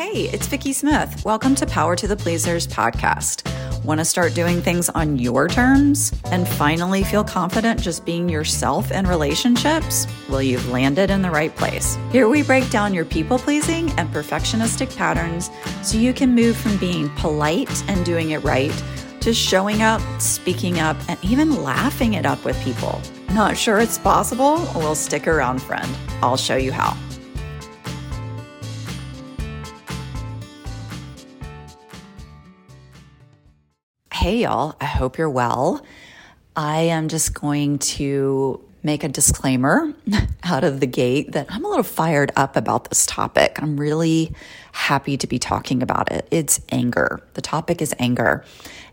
Hey, it's Vicki Smith. Welcome to Power to the Pleasers podcast. Want to start doing things on your terms and finally feel confident just being yourself in relationships? Well, you've landed in the right place. Here we break down your people pleasing and perfectionistic patterns so you can move from being polite and doing it right to showing up, speaking up, and even laughing it up with people. Not sure it's possible? Well, stick around, friend. I'll show you how. Hey, y'all. I hope you're well. I am just going to make a disclaimer out of the gate that I'm a little fired up about this topic. I'm really happy to be talking about it. It's anger. The topic is anger.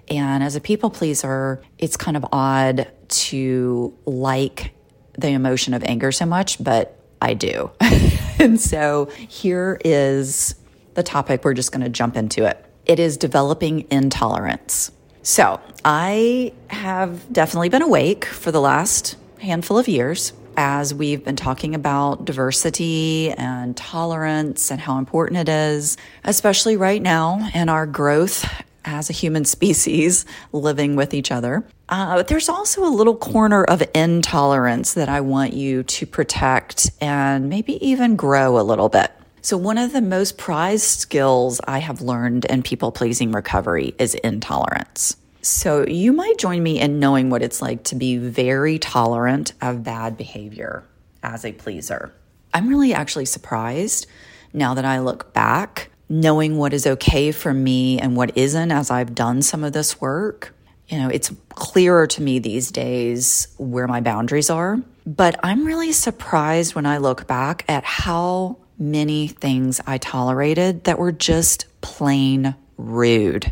And as a people pleaser, it's kind of odd to like the emotion of anger so much, but I do. and so here is the topic. We're just going to jump into it. It is developing intolerance. So I have definitely been awake for the last handful of years as we've been talking about diversity and tolerance and how important it is, especially right now in our growth as a human species living with each other. Uh, but there's also a little corner of intolerance that I want you to protect and maybe even grow a little bit. So, one of the most prized skills I have learned in people pleasing recovery is intolerance. So, you might join me in knowing what it's like to be very tolerant of bad behavior as a pleaser. I'm really actually surprised now that I look back, knowing what is okay for me and what isn't as I've done some of this work. You know, it's clearer to me these days where my boundaries are. But I'm really surprised when I look back at how many things I tolerated that were just plain rude.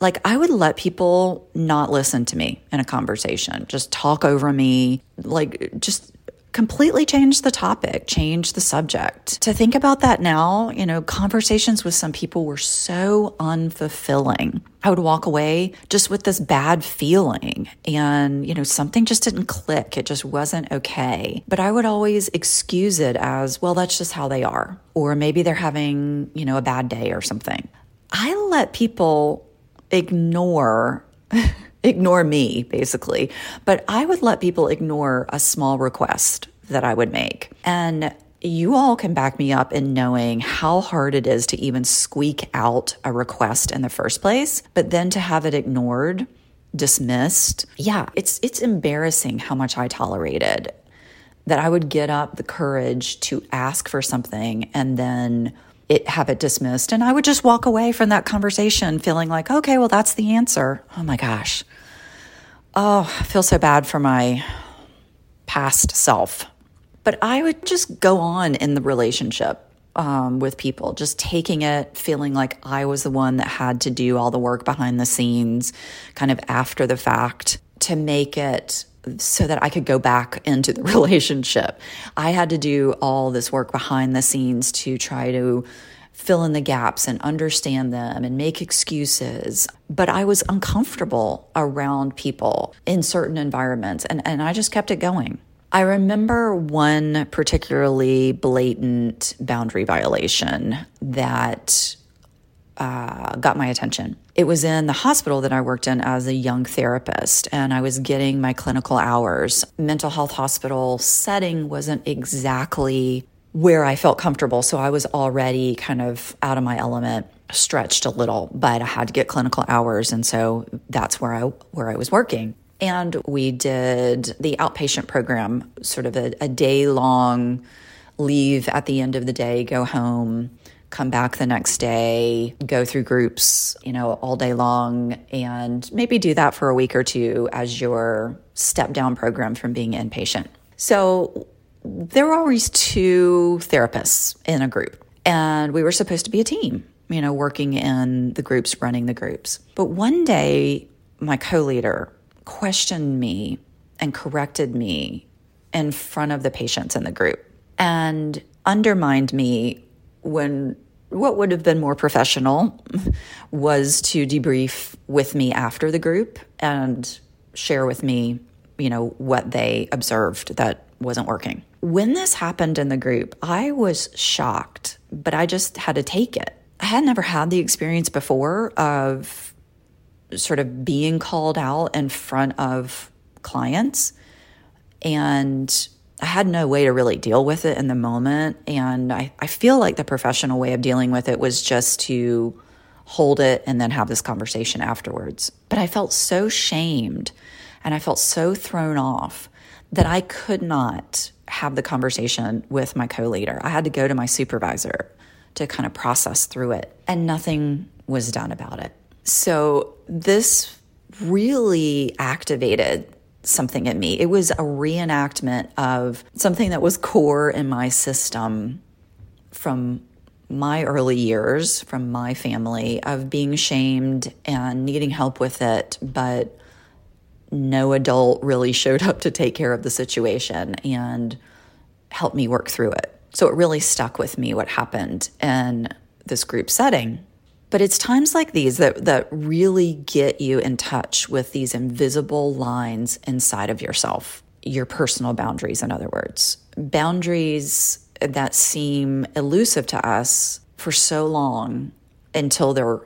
Like, I would let people not listen to me in a conversation, just talk over me, like, just completely change the topic, change the subject. To think about that now, you know, conversations with some people were so unfulfilling. I would walk away just with this bad feeling and, you know, something just didn't click. It just wasn't okay. But I would always excuse it as, well, that's just how they are. Or maybe they're having, you know, a bad day or something. I let people ignore ignore me, basically. But I would let people ignore a small request that I would make. And you all can back me up in knowing how hard it is to even squeak out a request in the first place, but then to have it ignored, dismissed. Yeah, it's it's embarrassing how much I tolerated that I would get up the courage to ask for something and then it have it dismissed and I would just walk away from that conversation feeling like, okay, well that's the answer. Oh my gosh. Oh, I feel so bad for my past self. But I would just go on in the relationship um, with people, just taking it, feeling like I was the one that had to do all the work behind the scenes, kind of after the fact, to make it so that I could go back into the relationship. I had to do all this work behind the scenes to try to fill in the gaps and understand them and make excuses. But I was uncomfortable around people in certain environments, and, and I just kept it going. I remember one particularly blatant boundary violation that uh, got my attention. It was in the hospital that I worked in as a young therapist, and I was getting my clinical hours. Mental health hospital setting wasn't exactly where I felt comfortable, so I was already kind of out of my element, stretched a little, but I had to get clinical hours, and so that's where I where I was working. And we did the outpatient program, sort of a, a day long leave at the end of the day, go home, come back the next day, go through groups, you know, all day long, and maybe do that for a week or two as your step down program from being inpatient. So there were always two therapists in a group, and we were supposed to be a team, you know, working in the groups, running the groups. But one day, my co leader questioned me and corrected me in front of the patients in the group and undermined me when what would have been more professional was to debrief with me after the group and share with me, you know, what they observed that wasn't working. When this happened in the group, I was shocked, but I just had to take it. I had never had the experience before of sort of being called out in front of clients. And I had no way to really deal with it in the moment. And I, I feel like the professional way of dealing with it was just to hold it and then have this conversation afterwards. But I felt so shamed and I felt so thrown off that I could not have the conversation with my co leader. I had to go to my supervisor to kind of process through it, and nothing was done about it. So, this really activated something in me. It was a reenactment of something that was core in my system from my early years, from my family, of being shamed and needing help with it, but no adult really showed up to take care of the situation and help me work through it. So it really stuck with me what happened in this group setting. But it's times like these that, that really get you in touch with these invisible lines inside of yourself, your personal boundaries, in other words. Boundaries that seem elusive to us for so long until they're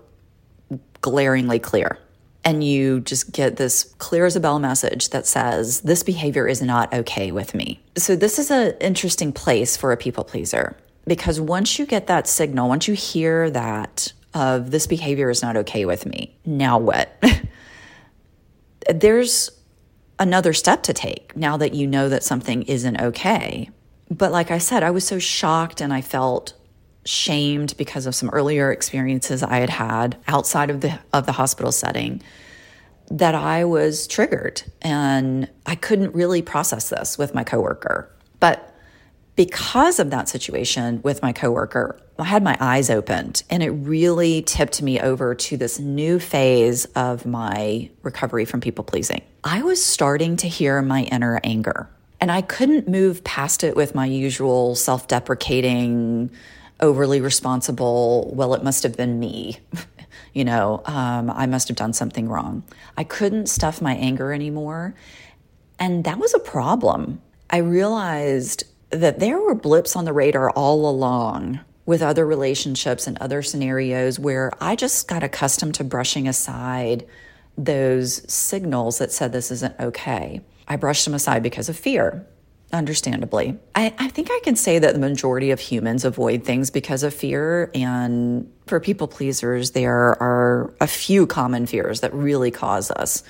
glaringly clear. And you just get this clear as a bell message that says, This behavior is not okay with me. So, this is an interesting place for a people pleaser because once you get that signal, once you hear that of this behavior is not okay with me. Now what? There's another step to take now that you know that something isn't okay. But like I said, I was so shocked and I felt shamed because of some earlier experiences I had had outside of the of the hospital setting that I was triggered and I couldn't really process this with my coworker. But because of that situation with my coworker, I had my eyes opened and it really tipped me over to this new phase of my recovery from people pleasing. I was starting to hear my inner anger and I couldn't move past it with my usual self deprecating, overly responsible, well, it must have been me. you know, um, I must have done something wrong. I couldn't stuff my anger anymore. And that was a problem. I realized that there were blips on the radar all along with other relationships and other scenarios where I just got accustomed to brushing aside those signals that said this isn't okay. I brushed them aside because of fear, understandably. I, I, think I can say that the majority of humans avoid things because of fear. And for people pleasers, there are a few common fears that really cause us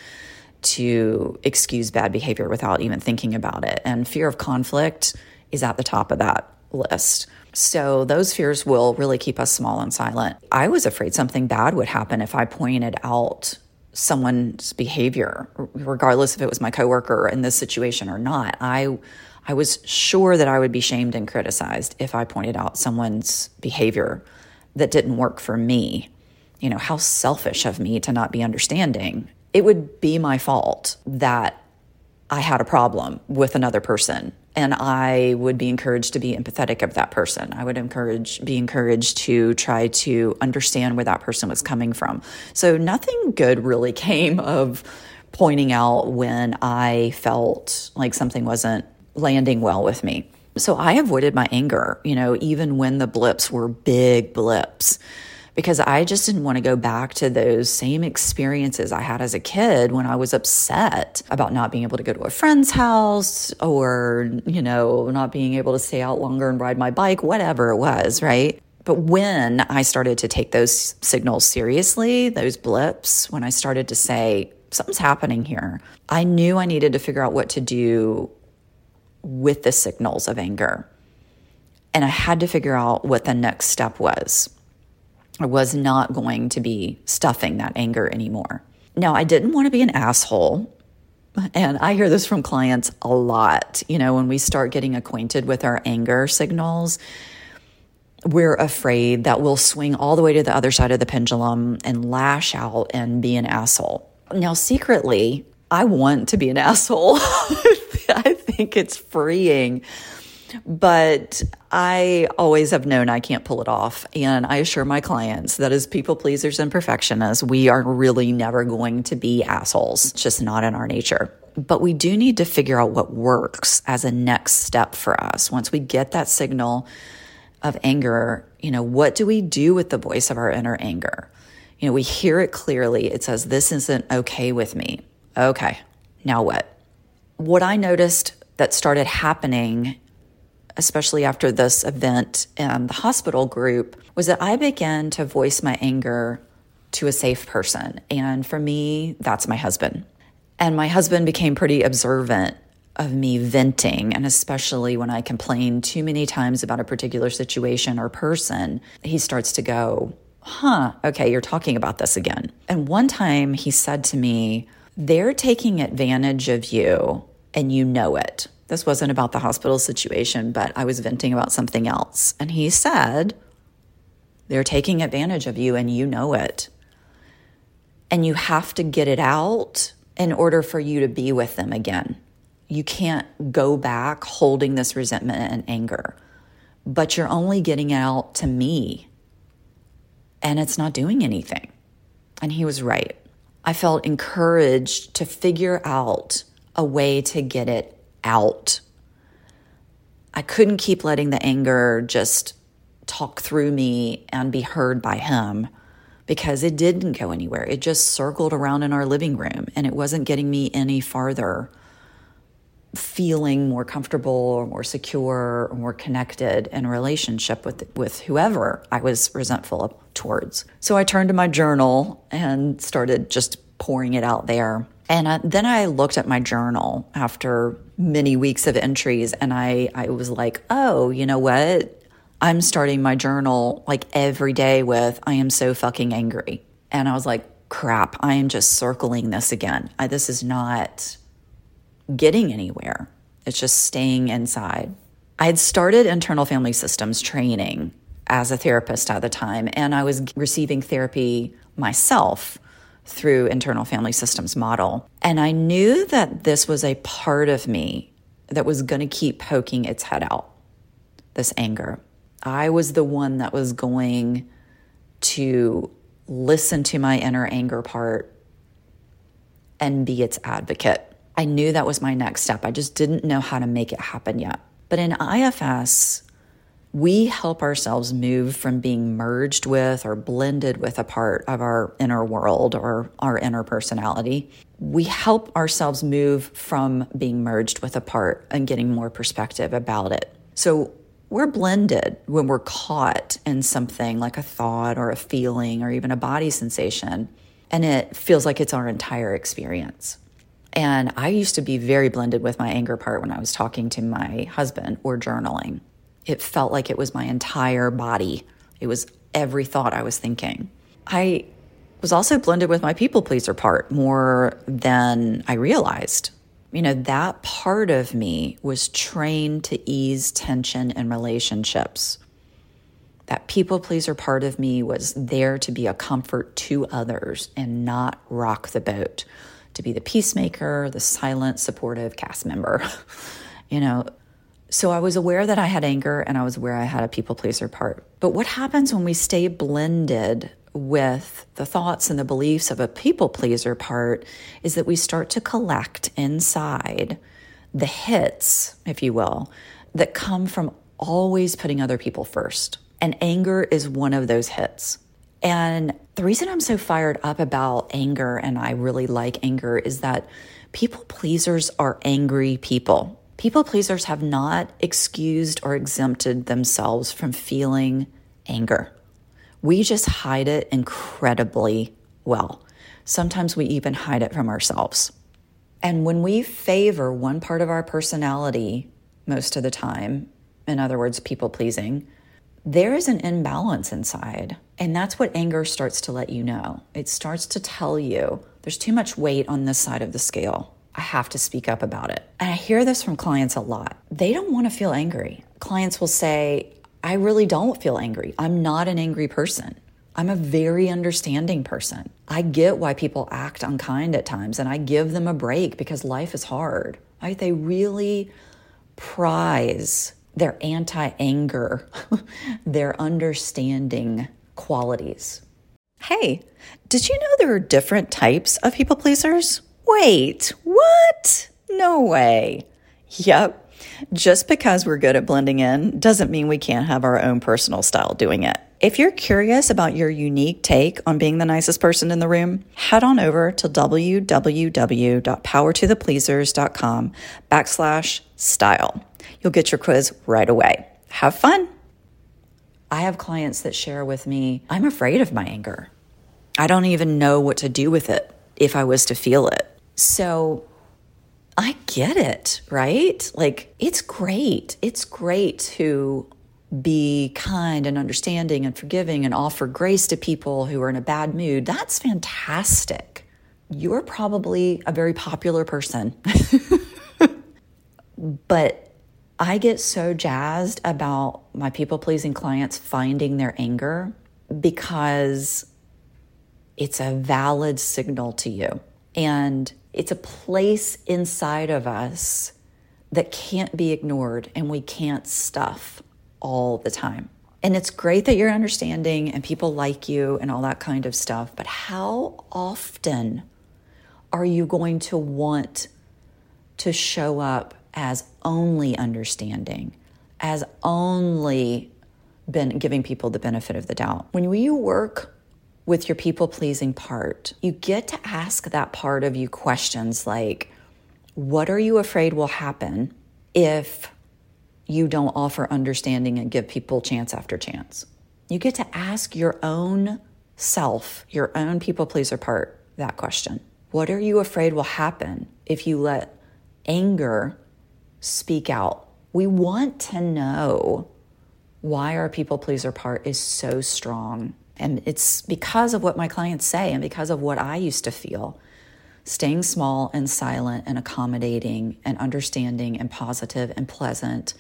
to excuse bad behavior without even thinking about it. And fear of conflict is at the top of that list. So those fears will really keep us small and silent. I was afraid something bad would happen if I pointed out someone's behavior, regardless if it was my coworker in this situation or not. I I was sure that I would be shamed and criticized if I pointed out someone's behavior that didn't work for me. You know, how selfish of me to not be understanding. It would be my fault that I had a problem with another person and I would be encouraged to be empathetic of that person. I would encourage be encouraged to try to understand where that person was coming from. So nothing good really came of pointing out when I felt like something wasn't landing well with me. So I avoided my anger, you know, even when the blips were big blips because I just didn't want to go back to those same experiences I had as a kid when I was upset about not being able to go to a friend's house or, you know, not being able to stay out longer and ride my bike, whatever it was, right? But when I started to take those signals seriously, those blips, when I started to say, something's happening here, I knew I needed to figure out what to do with the signals of anger. And I had to figure out what the next step was. I was not going to be stuffing that anger anymore. Now, I didn't want to be an asshole. And I hear this from clients a lot. You know, when we start getting acquainted with our anger signals, we're afraid that we'll swing all the way to the other side of the pendulum and lash out and be an asshole. Now, secretly, I want to be an asshole. I think it's freeing but I always have known I can't pull it off. And I assure my clients that as people pleasers and perfectionists, we are really never going to be assholes. It's just not in our nature. But we do need to figure out what works as a next step for us. Once we get that signal of anger, you know, what do we do with the voice of our inner anger? You know, we hear it clearly. It says, This isn't okay with me. Okay, now what? What I noticed that started happening, especially after this event in the hospital group, was that I began to voice my anger to a safe person. And for me, that's my husband. And my husband became pretty observant of me venting, and especially when I complain too many times about a particular situation or person, he starts to go, Huh, okay, you're talking about this again. And one time he said to me, They're taking advantage of you, and you know it. This wasn't about the hospital situation, but I was venting about something else. And he said, They're taking advantage of you, and you know it. And you have to get it out in order for you to be with them again you can't go back holding this resentment and anger, but you're only getting it out to me and it's not doing anything. And he was right. I felt encouraged to figure out a way to get it out. I couldn't keep letting the anger just talk through me and be heard by him because it didn't go anywhere. It just circled around in our living room and it wasn't getting me any farther feeling more comfortable or more secure or more connected in relationship with with whoever I was resentful towards. So I turned to my journal and started just pouring it out there. And then I looked at my journal after many weeks of entries and I I was like, "Oh, you know what? I'm starting my journal like every day with I am so fucking angry." And I was like, "Crap, I am just circling this again. I, this is not getting anywhere. It's just staying inside. I had started internal family systems training as a therapist at the time, and I was receiving therapy myself through internal family systems model. And I knew that this was a part of me that was going to keep poking its head out this anger. I was the one that was going to listen to my inner anger part and be its advocate. I knew that was my next step. I just didn't know how to make it happen yet. But in IFS, we help ourselves move from being merged with or blended with a part of our inner world or our inner personality. We help ourselves move from being merged with a part and getting more perspective about it. So we're blended when we're caught in something like a thought or a feeling or even a body sensation, and it feels like it's our entire experience. And I used to be very blended with my anger part when I was talking to my husband or journaling. It felt like it was my entire body, it was every thought I was thinking. I was also blended with my people pleaser part more than I realized. You know, that part of me was trained to ease tension in relationships. That people pleaser part of me was there to be a comfort to others and not rock the boat to be the peacemaker, the silent, supportive cast member. you know, so I was aware that I had anger and I was aware I had a people pleaser part. But what happens when we stay blended with the thoughts and the beliefs of a people pleaser part is that we start to collect inside the hits, if you will, that come from always putting other people first. And anger is one of those hits. And the reason I'm so fired up about anger and I really like anger is that people pleasers are angry people. People pleasers have not excused or exempted themselves from feeling anger. We just hide it incredibly well. Sometimes we even hide it from ourselves. And when we favor one part of our personality most of the time, in other words, people pleasing, there is an imbalance inside. And that's what anger starts to let you know. It starts to tell you there's too much weight on this side of the scale. I have to speak up about it. And I hear this from clients a lot. They don't want to feel angry. Clients will say, I really don't feel angry. I'm not an angry person. I'm a very understanding person. I get why people act unkind at times and I give them a break because life is hard. Right? They really prize their anti anger, their understanding qualities. Hey, did you know there are different types of people pleasers? Wait, what? No way. Yep. Just because we're good at blending in doesn't mean we can't have our own personal style doing it. If you're curious about your unique take on being the nicest person in the room, head on over to www.powertothepleasers.com backslash style. You'll get your quiz right away. Have fun. I have clients that share with me, I'm afraid of my anger. I don't even know what to do with it if I was to feel it. So I get it, right? Like, it's great. It's great to be kind and understanding and forgiving and offer grace to people who are in a bad mood. That's fantastic. You're probably a very popular person. but I get so jazzed about my people pleasing clients finding their anger because it's a valid signal to you. And it's a place inside of us that can't be ignored and we can't stuff all the time. And it's great that you're understanding and people like you and all that kind of stuff, but how often are you going to want to show up as only understanding, as only been giving people the benefit of the doubt? When you work with your people pleasing part, you get to ask that part of you questions like, what are you afraid will happen if you don't offer understanding and give people chance after chance? You get to ask your own self, your own people pleaser part, that question. What are you afraid will happen if you let anger speak out? We want to know why our people pleaser part is so strong and it's because of what my clients say and because of what I used to feel. Staying small and silent and accommodating and understanding and positive and pleasant,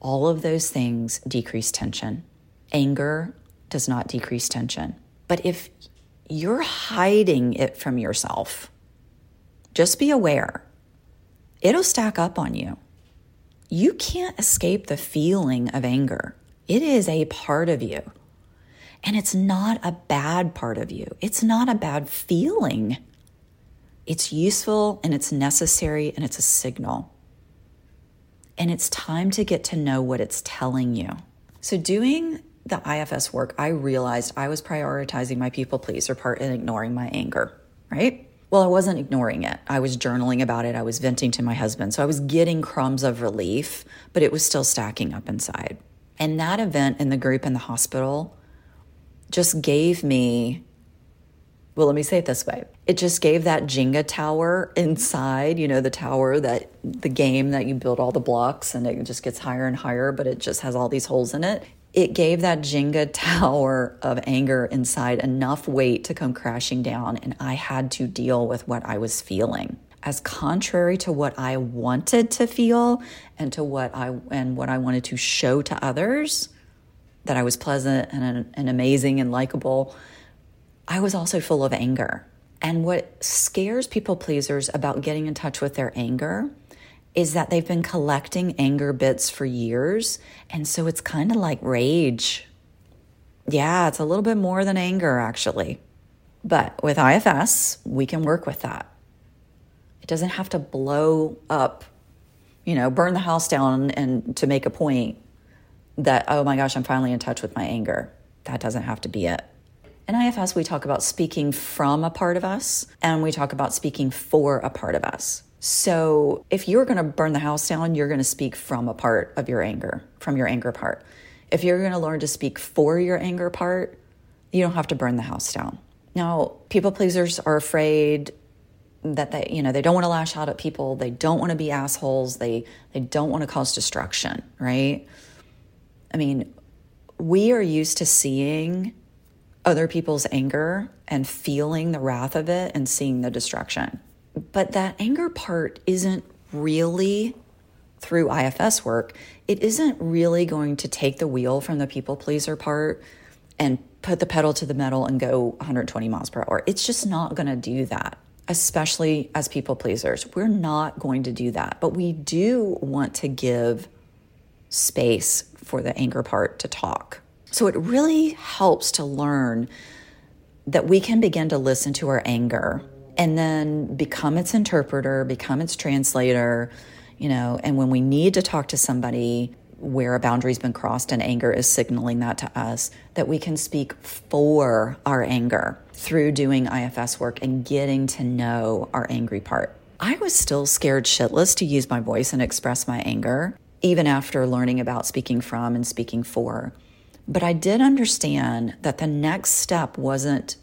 all of those things decrease tension. Anger does not decrease tension. But if you're hiding it from yourself, just be aware. It'll stack up on you. You can't escape the feeling of anger. It is a part of you. And it's not a bad part of you, it's not a bad feeling. It's useful and it's necessary and it's a signal. And it's time to get to know what it's telling you. So, doing the IFS work, I realized I was prioritizing my people pleaser part and ignoring my anger, right? Well, I wasn't ignoring it. I was journaling about it. I was venting to my husband. So I was getting crumbs of relief, but it was still stacking up inside. And that event in the group in the hospital just gave me well, let me say it this way. It just gave that Jenga tower inside, you know, the tower that the game that you build all the blocks and it just gets higher and higher, but it just has all these holes in it. It gave that Jenga tower of anger inside enough weight to come crashing down, and I had to deal with what I was feeling. As contrary to what I wanted to feel and to what I and what I wanted to show to others, that I was pleasant and, and amazing and likable, I was also full of anger. And what scares people pleasers about getting in touch with their anger is that they've been collecting anger bits for years. And so it's kind of like rage. Yeah, it's a little bit more than anger, actually. But with IFS, we can work with that. It doesn't have to blow up, you know, burn the house down and to make a point that, oh my gosh, I'm finally in touch with my anger. That doesn't have to be it. In IFS, we talk about speaking from a part of us and we talk about speaking for a part of us. So if you're going to burn the house down, you're going to speak from a part of your anger, from your anger part. If you're going to learn to speak for your anger part, you don't have to burn the house down. Now, people pleasers are afraid that they, you know, they don't want to lash out at people, they don't want to be assholes, they they don't want to cause destruction, right? I mean, we are used to seeing other people's anger and feeling the wrath of it and seeing the destruction. But that anger part isn't really through IFS work, it isn't really going to take the wheel from the people pleaser part and put the pedal to the metal and go 120 miles per hour. It's just not going to do that, especially as people pleasers. We're not going to do that. But we do want to give space for the anger part to talk. So it really helps to learn that we can begin to listen to our anger and then become its interpreter, become its translator, you know, and when we need to talk to somebody where a boundary's been crossed and anger is signaling that to us, that we can speak for our anger through doing IFS work and getting to know our angry part. I was still scared shitless to use my voice and express my anger, even after learning about speaking from and speaking for. But I did understand that the next step wasn't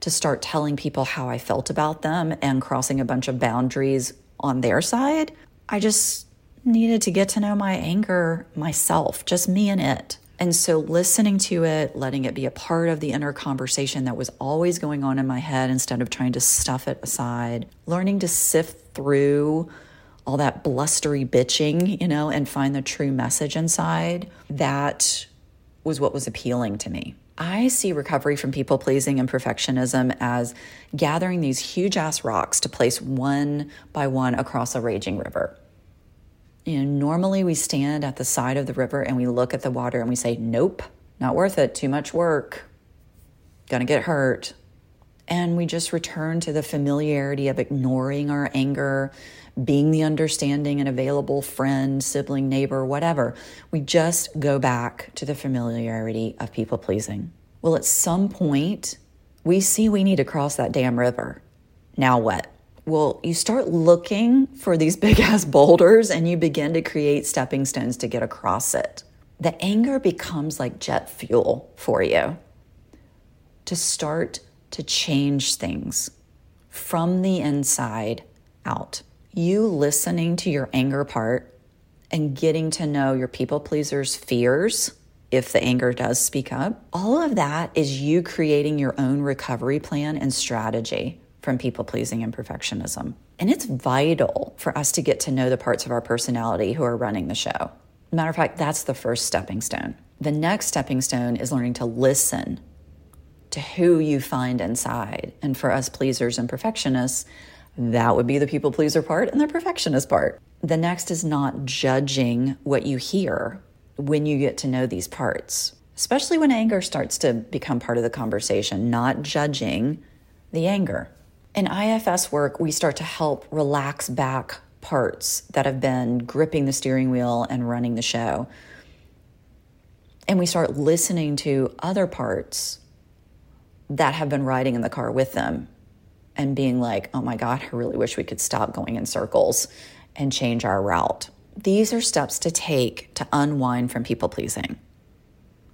to start telling people how I felt about them and crossing a bunch of boundaries on their side. I just needed to get to know my anger myself, just me and it. And so listening to it, letting it be a part of the inner conversation that was always going on in my head instead of trying to stuff it aside, learning to sift through all that blustery bitching, you know, and find the true message inside, that was what was appealing to me. I see recovery from people pleasing and perfectionism as gathering these huge ass rocks to place one by one across a raging river. You know, normally we stand at the side of the river and we look at the water and we say, Nope, not worth it, too much work, gonna get hurt. And we just return to the familiarity of ignoring our anger, being the understanding and available friend, sibling, neighbor, whatever. We just go back to the familiarity of people pleasing. Well, at some point, we see we need to cross that damn river. Now what? Well, you start looking for these big ass boulders and you begin to create stepping stones to get across it. The anger becomes like jet fuel for you to start to change things from the inside out you listening to your anger part and getting to know your people pleaser's fears if the anger does speak up, all of that is you creating your own recovery plan and strategy from people pleasing and perfectionism. And it's vital for us to get to know the parts of our personality who are running the show. Matter of fact, that's the first stepping stone. The next stepping stone is learning to listen to who you find inside. And for us pleasers and perfectionists, that would be the people pleaser part and the perfectionist part. The next is not judging what you hear when you get to know these parts, especially when anger starts to become part of the conversation, not judging the anger. In IFS work, we start to help relax back parts that have been gripping the steering wheel and running the show. And we start listening to other parts that have been riding in the car with them and being like, oh my God, I really wish we could stop going in circles and change our route. These are steps to take to unwind from people pleasing,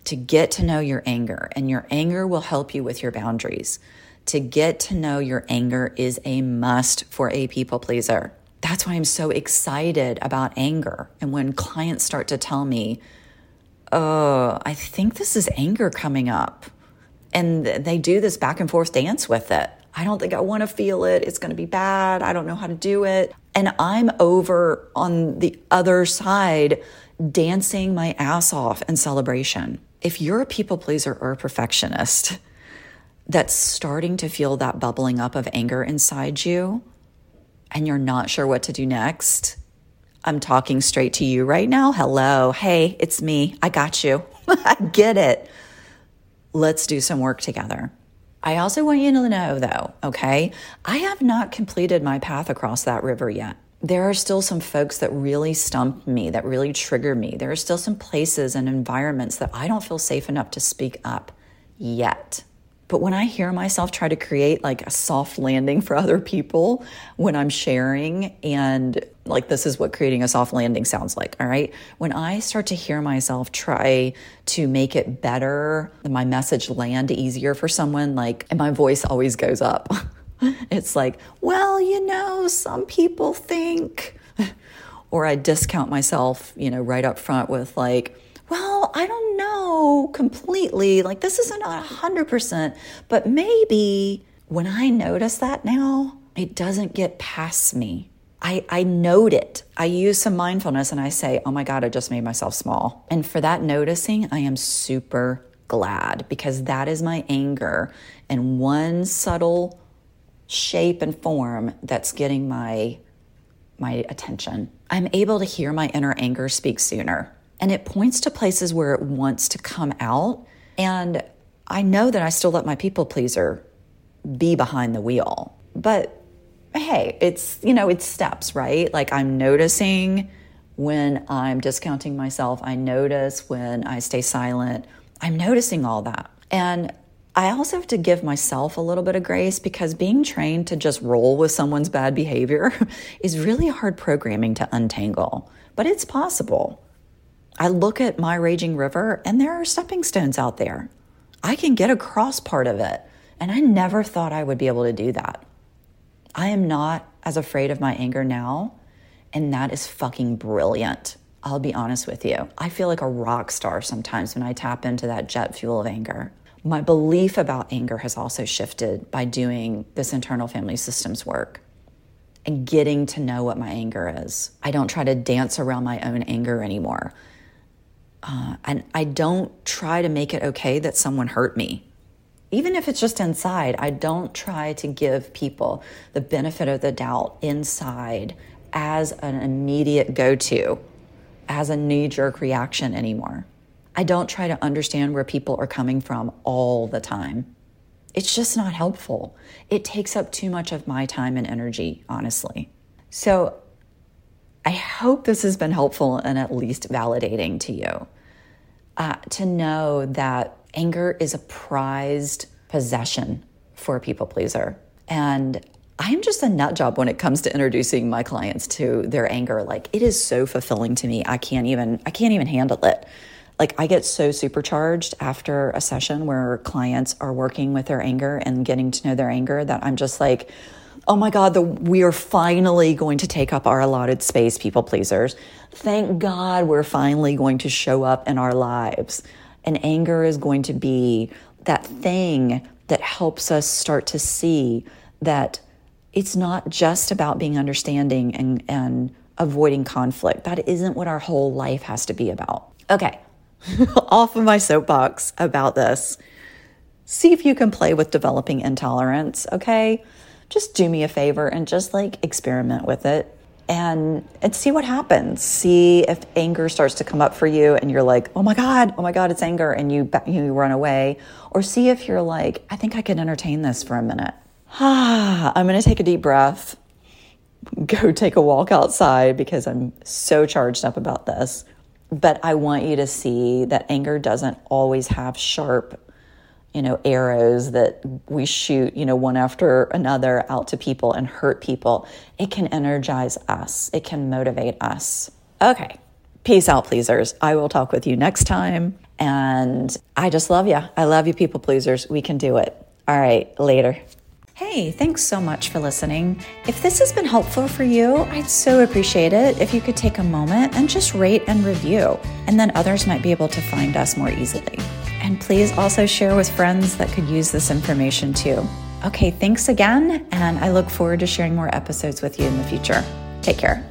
to get to know your anger, and your anger will help you with your boundaries. To get to know your anger is a must for a people pleaser. That's why I'm so excited about anger. And when clients start to tell me, oh, I think this is anger coming up, and they do this back and forth dance with it I don't think I want to feel it. It's going to be bad. I don't know how to do it. And I'm over on the other side dancing my ass off in celebration. If you're a people pleaser or a perfectionist that's starting to feel that bubbling up of anger inside you and you're not sure what to do next, I'm talking straight to you right now. Hello. Hey, it's me. I got you. I get it. Let's do some work together. I also want you to know, though, okay, I have not completed my path across that river yet. There are still some folks that really stump me, that really trigger me. There are still some places and environments that I don't feel safe enough to speak up yet. But when I hear myself try to create like a soft landing for other people when I'm sharing, and like this is what creating a soft landing sounds like, all right? When I start to hear myself try to make it better, my message land easier for someone, like, and my voice always goes up. it's like, well, you know, some people think, or I discount myself, you know, right up front with like, well, I don't know completely. Like, this isn't a 100%, but maybe when I notice that now, it doesn't get past me. I, I note it. I use some mindfulness and I say, oh my God, I just made myself small. And for that noticing, I am super glad because that is my anger and one subtle shape and form that's getting my my attention. I'm able to hear my inner anger speak sooner and it points to places where it wants to come out. And I know that I still let my people pleaser be behind the wheel, but hey, it's, you know, it's steps, right? Like I'm noticing when I'm discounting myself, I notice when I stay silent. I'm noticing all that. And I also have to give myself a little bit of grace because being trained to just roll with someone's bad behavior is really hard programming to untangle, but it's possible. I look at my raging river and there are stepping stones out there. I can get across part of it, and I never thought I would be able to do that. I am not as afraid of my anger now, and that is fucking brilliant. I'll be honest with you. I feel like a rock star sometimes when I tap into that jet fuel of anger. My belief about anger has also shifted by doing this internal family systems work and getting to know what my anger is. I don't try to dance around my own anger anymore. Uh, and I don't try to make it okay that someone hurt me. Even if it's just inside, I don't try to give people the benefit of the doubt inside as an immediate go to, as a knee jerk reaction anymore. I don't try to understand where people are coming from all the time. It's just not helpful. It takes up too much of my time and energy, honestly. So I hope this has been helpful and at least validating to you uh, to know that anger is a prized possession for a people pleaser. And I'm just a nut job when it comes to introducing my clients to their anger. Like it is so fulfilling to me. I can't even I can't even handle it. Like I get so supercharged after a session where clients are working with their anger and getting to know their anger that I'm just like, oh my God, the, we are finally going to take up our allotted space, people pleasers. Thank God we're finally going to show up in our lives. And anger is going to be that thing that helps us start to see that it's not just about being understanding and, and avoiding conflict. That isn't what our whole life has to be about. Okay, off of my soapbox about this. See if you can play with developing intolerance, okay? Just do me a favor and just like experiment with it and and see what happens. See if anger starts to come up for you and you're like, "Oh my god, oh my god, it's anger," and you you run away, or see if you're like, "I think I can entertain this for a minute." Ah, I'm going to take a deep breath. Go take a walk outside because I'm so charged up about this. But I want you to see that anger doesn't always have sharp you know, arrows that we shoot, you know, one after another out to people and hurt people. It can energize us, it can motivate us. Okay, peace out, pleasers. I will talk with you next time. And I just love you. I love you, people pleasers. We can do it. All right, later. Hey, thanks so much for listening. If this has been helpful for you, I'd so appreciate it if you could take a moment and just rate and review, and then others might be able to find us more easily. And please also share with friends that could use this information too. Okay, thanks again, and I look forward to sharing more episodes with you in the future. Take care.